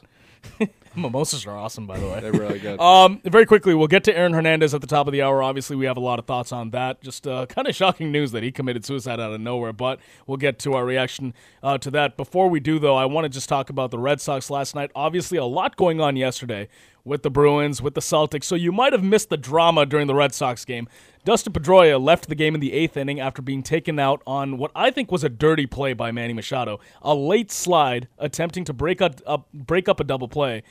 Mimosas are awesome, by the way. They're really good. Um, very quickly, we'll get to Aaron Hernandez at the top of the hour. Obviously, we have a lot of thoughts on that. Just uh, kind of shocking news that he committed suicide out of nowhere, but we'll get to our reaction uh, to that. Before we do, though, I want to just talk about the Red Sox last night. Obviously, a lot going on yesterday with the Bruins, with the Celtics, so you might have missed the drama during the Red Sox game. Dustin Pedroia left the game in the eighth inning after being taken out on what I think was a dirty play by Manny Machado, a late slide attempting to break up, up break up a double play.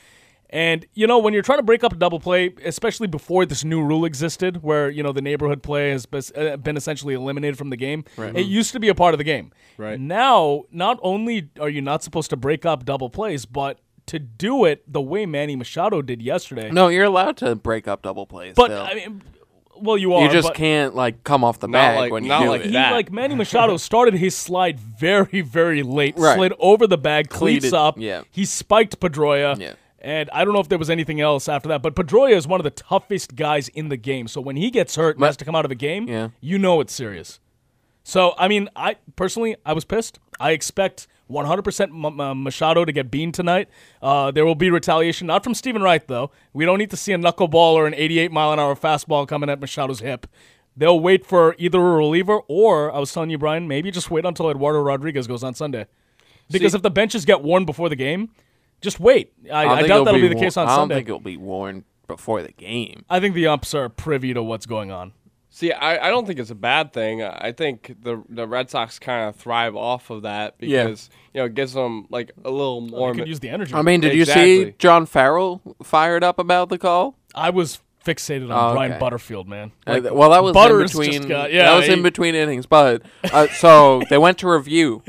And you know, when you're trying to break up a double play, especially before this new rule existed, where you know the neighborhood play has uh, been essentially eliminated from the game, Right. it used to be a part of the game. Right. Now, not only are you not supposed to break up double plays, but to do it the way Manny Machado did yesterday. No, you're allowed to break up double plays. but still. I mean, well, you are. you just but can't like come off the Not bag like- when you not do like it. he, like Manny Machado started his slide very, very late. Right. Slid over the bag, cleats up. yeah. He spiked Pedroia. Yeah. And I don't know if there was anything else after that, but Pedroia is one of the toughest guys in the game. So when he gets hurt and But- has to come out of a game, Yeah. you know it's serious. So I mean, I personally, I was pissed. I expect 100% M- M- Machado to get beamed tonight. Uh, there will be retaliation, not from Steven Wright though. We don't need to see a knuckleball or an 88 mile an hour fastball coming at Machado's hip. They'll wait for either a reliever or I was telling you, Brian, maybe just wait until Eduardo Rodriguez goes on Sunday. Because See- if the benches get worn before the game, just wait. I, don't I doubt that'll be, be the case on Sunday. I don't Sunday. think it'll be worn before the game. I think the umps are privy to what's going on. See, I, I don't think it's a bad thing. I think the the Red Sox kind of thrive off of that Yeah. because you know it gives them like a little more. could use the energy. I mean, did you see John Farrell fired up about the call? I was fixated on Oh, Brian. Butterfield, man. Uh, Like, th- well, that was Butters in between. got- yeah, that was in between innings. But uh, so they went to review,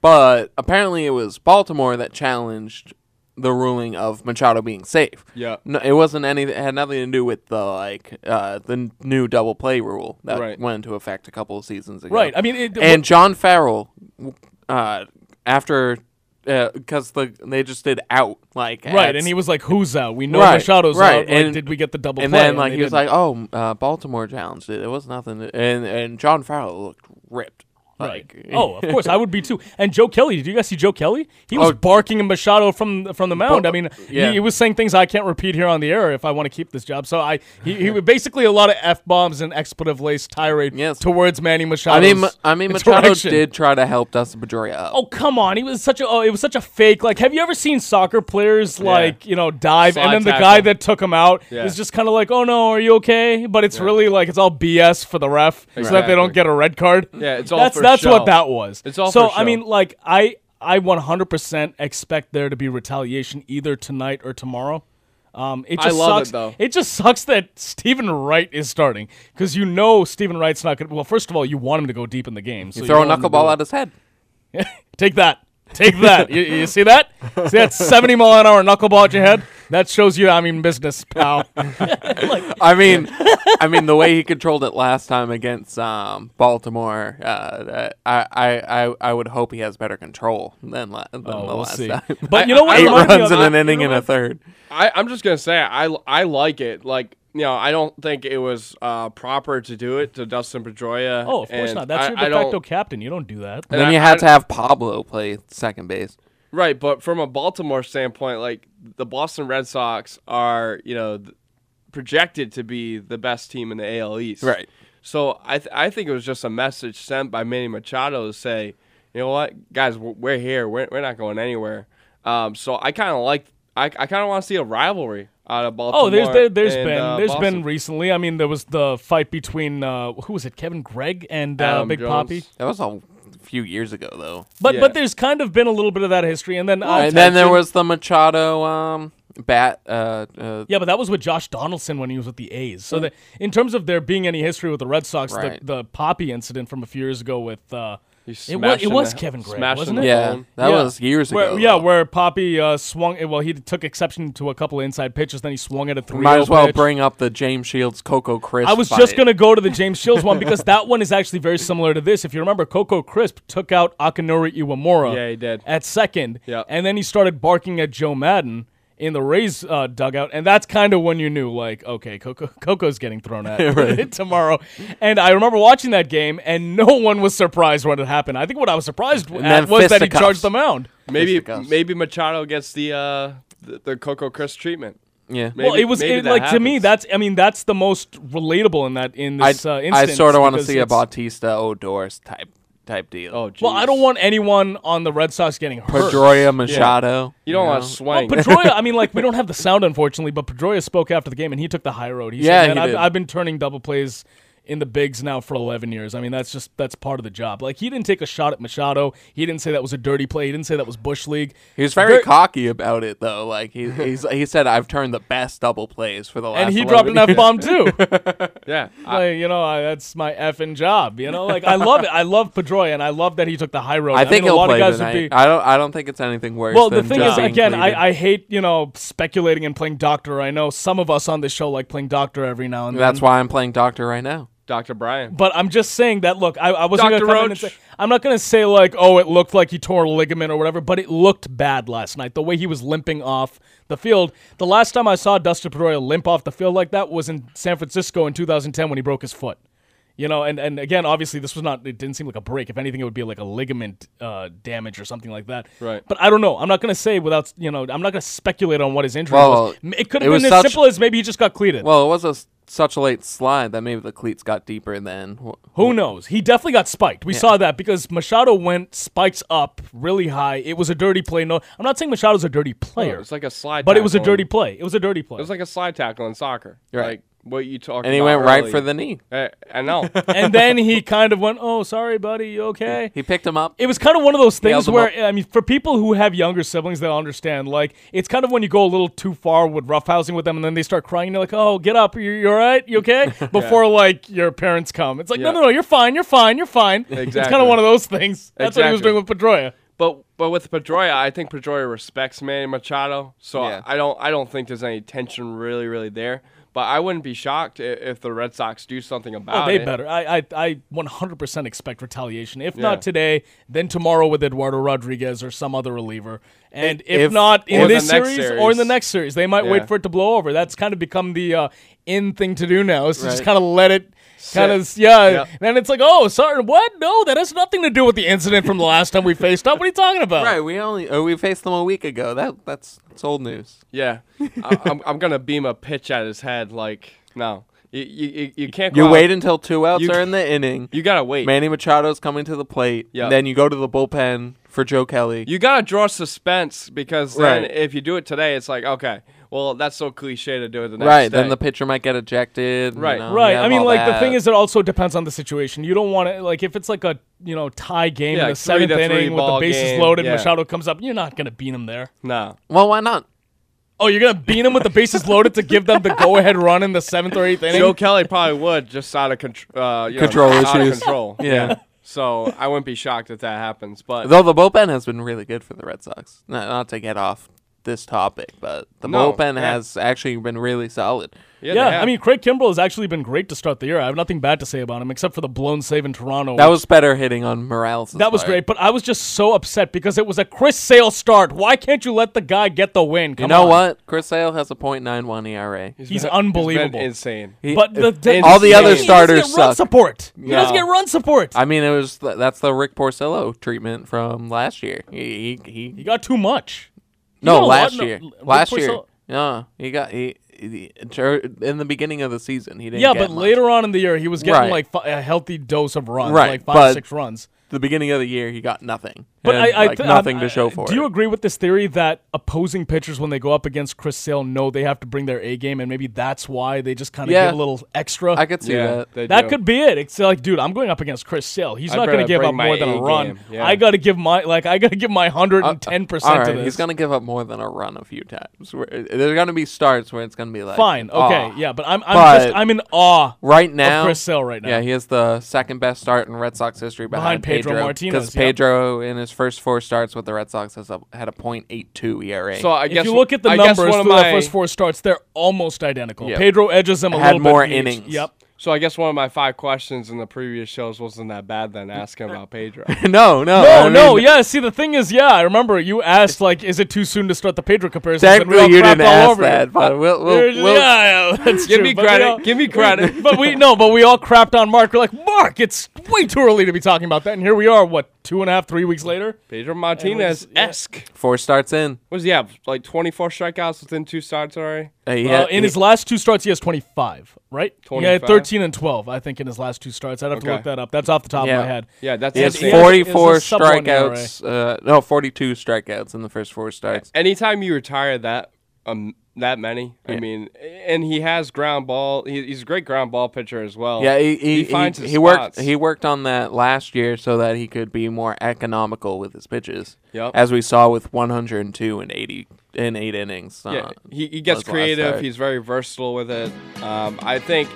but apparently it was Baltimore that challenged the ruling of Machado being safe. Yeah. no, it wasn't any. It had nothing to do with the like uh, the new double play rule that Right. went into effect a couple of seasons ago. Right, I mean, it- and John Farrell, uh, after because the they just did out like Right, and he was like, "Who's out? We know right, Machado's right. out. Like, and did we get the double play. And play?" then like he was didn't. like, "Oh, uh, Baltimore challenged it. It was nothing." And and John Farrell looked ripped. Right. Like, oh, of course, I would be too. And Joe Kelly, did you guys see Joe Kelly? He was Oh. barking at Machado from from the mound. I mean, yeah. he, he was saying things I can't repeat here on the air if I want to keep this job. So I he, he would basically a lot of f bombs and expletive laced tirade towards Manny Machado. I mean, I mean, Machado did try to help Dustin Pedroia up. Oh come on! He was such a oh, it was such a fake. Like, have you ever seen soccer players like you know dive, Slide and then the guy that took him out Yeah. is just kind of like, oh no, are you okay? But it's really like it's all BS for the ref, so that they don't get a red card. Yeah, it's all that's that's show. what that was. It's all so I mean, like I I 100% expect there to be retaliation either tonight or tomorrow. Um, it I just love it, sucks. though. It just sucks that Steven Wright is starting because you know Steven Wright's not going. to Well, first of all, you want him to go deep in the game. So You throw a want him to knuckleball at his head. Take that. Take that. you, you see that? See that 70 mile an hour knuckleball at your head? That shows you I'm in business, pal. I mean, I mean the way he controlled it last time against um, Baltimore. Uh, I, I, I, I would hope he has better control than, la- than the Oh, we'll last see. time. But you know what? Eight It reminds me runs in an I- you inning know and a what? third. I, I'm just gonna say I, I like it. Like you know, I don't think it was uh, proper to do it to Dustin Pedroia. Oh, of course and not. That's I- your I de facto captain. You don't do that. And then you had to have Pablo play second base. Right, but from a Baltimore standpoint, like the Boston Red Sox are, you know, th- projected to be the best team in the AL East. Right. So I th- I think it was just a message sent by Manny Machado to say, you know what, guys, we're, we're here. We're, we're not going anywhere. Um, so I kind of like I, I kind of want to see a rivalry out of Baltimore. Oh, there's there, there's and, been uh, there's Boston. been recently. I mean, there was the fight between uh, who was it, Kevin Gregg and uh, Big Jones. Papi. That was a few years ago, though. But but there's kind of been a little bit of that history, and then uh, and then there was the Machado um, bat. Uh, uh, Yeah, but that was with Josh Donaldson when he was with the A's. So that in terms of there being any history with the Red Sox, Right. the, the Papi incident from a few years ago with uh, it was it was the- Kevin Gregg, smashed wasn't it? Yeah, phone. that was years Where- ago, Yeah, where Papi uh, swung. Well, he took exception to a couple of inside pitches, then he swung at a three. might as well pitch. bring up the James Shields Coco Crisp. I was fight. just going to go to the James Shields one because that one is actually very similar to this. If you remember, Coco Crisp took out Akinori Iwamura Yeah, he did. at second, Yeah. and then he started barking at Joe Maddon in the Rays uh, dugout, and that's kind of when you knew, like, okay, Coco Coco's getting thrown at Right. tomorrow. And I remember watching that game, and no one was surprised when it happened. I think what I was surprised And at was that he fisticuffs. charged the mound. Maybe Fisticuffs. maybe Machado gets the uh, the, the Coco Crisp treatment. Yeah. Maybe, well, it was it, that like to me. That's I mean that's the most relatable in that in I, this uh, I sort of want to see a Bautista Odor's type type deal. Oh, Well, I don't want anyone on the Red Sox getting hurt. Pedroia Machado. You don't know? want to swing. Well, Pedroia, I mean, like we don't have the sound, unfortunately, but Pedroia spoke after the game and he took the high road. He Yeah, said, he I've, did. I've been turning double plays in the bigs now for 11 years. I mean, that's just that's part of the job. Like he didn't take a shot at Machado. He didn't say that was a dirty play. He didn't say that was bush league. He was very cocky about it, though. Like he he's, he said, "I've turned the best double plays for the last." and he dropped an f bomb too. yeah, like, you know, I, that's my effing job. You know, like I love it. I love Pedroia, and I love that he took the high road. I think mean, a he'll lot play of guys tonight. would be. I don't. I don't think it's anything worse. Well, the thing just is, again. I, I hate you know speculating and playing doctor. I know some of us on this show like playing doctor every now and then. That's why I'm playing doctor right now. Dr. Brian. But I'm just saying that. Look, I, I wasn't Dr. to come in and say. I'm not going to say like, oh, it looked like he tore a ligament or whatever. But it looked bad last night. The way he was limping off the field. The last time I saw Dustin Pedroia limp off the field like that was in San Francisco in 2010 when he broke his foot. You know, and, and again, obviously, this was not. It didn't seem like a break. If anything, it would be like a ligament uh, damage or something like that. Right. But I don't know. I'm not going to say without. You know, I'm not going to speculate on what his injury Well, was. It could have been as simple as maybe he just got cleated. Well, it was a such a late slide that maybe the cleats got deeper than. Who knows? He definitely got spiked. We Yeah. saw that because Machado went spikes up really high. It was a dirty play. No, I'm not saying Machado's a dirty oh, player. No, it's like a slide but it was a dirty play. It was a dirty play. It was like a slide tackle in soccer. Right. Like what you talking about. And he about went right early. for the knee. Eh, I know. and then he kind of went, "Oh, sorry, buddy. You okay?" He picked him up. It was kind of one of those things where I mean, for people who have younger siblings, they'll understand. Like, it's kind of when you go a little too far with roughhousing with them, and then they start crying. And you're like, "Oh, get up. You you all right? You okay?" Before like your parents come, it's like, Yeah. "No, no, no. You're fine. You're fine. You're fine." Exactly. It's kind of one of those things. That's what he was doing with Pedroia. But but with Pedroia, I think Pedroia respects Manny Machado, so Yeah. I don't I don't think there's any tension really really there. But I wouldn't be shocked if the Red Sox do something about Oh, they it. better. I, I, I 100% expect retaliation. If Yeah. not today, then tomorrow with Eduardo Rodriguez or some other reliever. And if, If- not in the this next series, or in the next series, they might Yeah. wait for it to blow over. That's kind of become the uh, in thing to do now. Is to just kind of let it. Kind of yeah, Yep. then it's like, oh, sorry, what? No, that has nothing to do with the incident from the last time we faced up. What are you talking about? Right, we only oh, we faced them a week ago. That that's that's old news. Yeah, I, I'm I'm gonna beam a pitch at his head. Like no, you you, you- you can't. Go You out- wait until two outs You- are in the inning. You gotta wait. Manny Machado's coming to the plate. Yep. Then you go to the bullpen for Joe Kelly. You gotta draw suspense because then Right. if you do it today, it's like okay, well that's so cliche to do it the next right. day. Then the pitcher might get ejected. you Right. know, Right. I mean, all like the thing is, it also depends on the situation. You don't want to like if it's like a you know tie game Yeah, in the seventh inning with the bases game, loaded. yeah. Machado comes up. You're not gonna beat him there. no. Well, why not? Oh, you're gonna beat him with the bases loaded to give them the go-ahead run in the seventh or eighth inning. Joe Kelly probably would just out of contr- uh, you know, Control out of issues. control. Yeah. So I wouldn't be shocked if that happens. But Though the bullpen has been really good for the Red Sox. Not, not to get off this topic, but the No, bullpen yeah. has actually been really solid. yeah, yeah, I mean, Craig Kimbrel has actually been great to start the year. I have nothing bad to say about him except for the blown save in Toronto. That was better hitting on Morales. that was great, but I was just so upset because it was a Chris Sale start. Why can't you let the guy get the win? You know on. what? Chris Sale has a .91 ERA. He's, been- unbelievable. been insane. He- but the, the- all the other he doesn't starters get run suck. support. He doesn't get run support. I mean, it was th- that's the Rick Porcello treatment from last year. He he, he he got too much. No know last? No, year. Rick last year, no, he got he, he er, in the beginning of the season. He didn't. Yeah, but much. later on in the year, he was getting Right. like a healthy dose of runs, Right, like five but- six runs. The beginning of the year, he got nothing. But And, I, I like, th- nothing I- to show I- for Do it. you agree with this theory that opposing pitchers, when they go up against Chris Sale, know they have to bring their A game, and maybe that's why they just kind of Yeah. give a little extra? I could see Yeah, that. that do. could be it. It's like, dude, I'm going up against Chris Sale. He's I'd not going to give up more than a A run. yeah. I got to give my like I got to give my hundred and uh, ten percent right, to this. he's gonna give up more than a run a few times. Where- uh, There's gonna be starts where it's gonna be like Fine, okay, "Aw." yeah, but I'm I'm But just I'm in awe right now. Chris Sale right now. Yeah, he has the second best start in Red Sox history Behind behind, Pedro Martinez, Because yeah. Pedro, in his first four starts with the Red Sox, has a, had a .82 ERA. So I If guess you look at the I guess numbers one of my, the first four starts, they're almost identical. Yep. Pedro edges them a Had little more bit. in each. innings. Yep. So I guess one of my five questions in the previous shows wasn't that bad. Then asking about Pedro. no, no, no, I mean, no. Yeah. See, the thing is, yeah, I remember you asked like, is it too soon to start the Pedro comparison? Technically, you didn't ask that, you. but we'll, we'll, we'll yeah, yeah, that's give true. me credit. All, give me credit. but we no, but we all crapped on Mark. We're like, Mark, it's way too early to be talking about that. And here we are, what two and a half, three weeks later. Pedro Martinez esque. Yeah. Four starts in. What is he have? Like 24 strikeouts within two starts already? Uh, yeah. Uh, in his last two starts, he has 25, right? 25. 13 and 12, I think, in his last two starts. I'd have okay. to look that up. That's off the top yeah. of my head. Yeah, that's he has 44 has, strikeouts. Uh, no, 42 strikeouts in the first four starts. Anytime you retire that um, that many, I mean, and he has ground ball. He, he's a great ground ball pitcher as well. Yeah, he he, he, finds his he worked he worked on that last year so that he could be more economical with his pitches. Yep. As we saw with 102 and 80 in eight innings. Yeah, uh, he, he gets creative. He's very versatile with it. Um, I think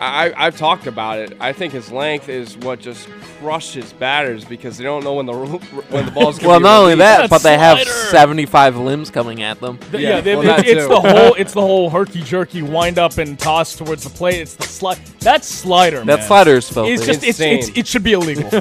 I, I've talked about it. I think his length is what just crushes batters because they don't know when the when the ball's. gonna well, be not only that, That but they have slider. 75 limbs coming at them. Th- Yeah, Yeah, they- well, it's, it's too. The whole it's the whole herky jerky wind up and toss towards the plate. It's the slide. That slider, That man, slider is filthy. It's just it's, it's Insane. it should be illegal to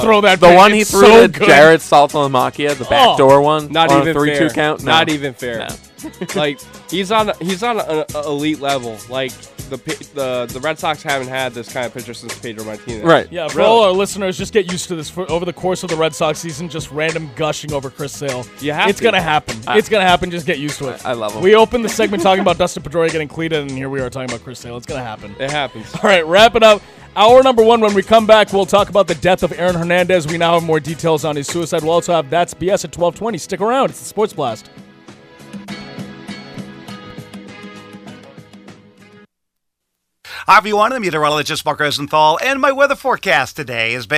throw that. the pitch. one he It's threw so to good. Jarrod Saltalamacchia, the Oh, backdoor one, Not on even a three-two count. No. Not even fair. No. like he's on he's on an elite level. Like the the the Red Sox haven't had this kind of pitcher since Pedro Martinez. Right. Yeah, for Really? all our listeners, just get used to this. For over the course of the Red Sox season, just random gushing over Chris Sale. You have it's to. gonna happen. it's gonna happen. Just get used to it. I love him. We opened the segment talking about Dustin Pedroia getting cleated, and here we are talking about Chris Sale. It's gonna happen. It happens. All right, wrap it up. Hour number one. When we come back, we'll talk about the death of Aaron Hernandez. We now have more details on his suicide. We'll also have that's BS at twelve twenty. Stick around. It's the Sports Blast. Hi everyone, I'm meteorologist Mark Rosenthal, and my weather forecast today is being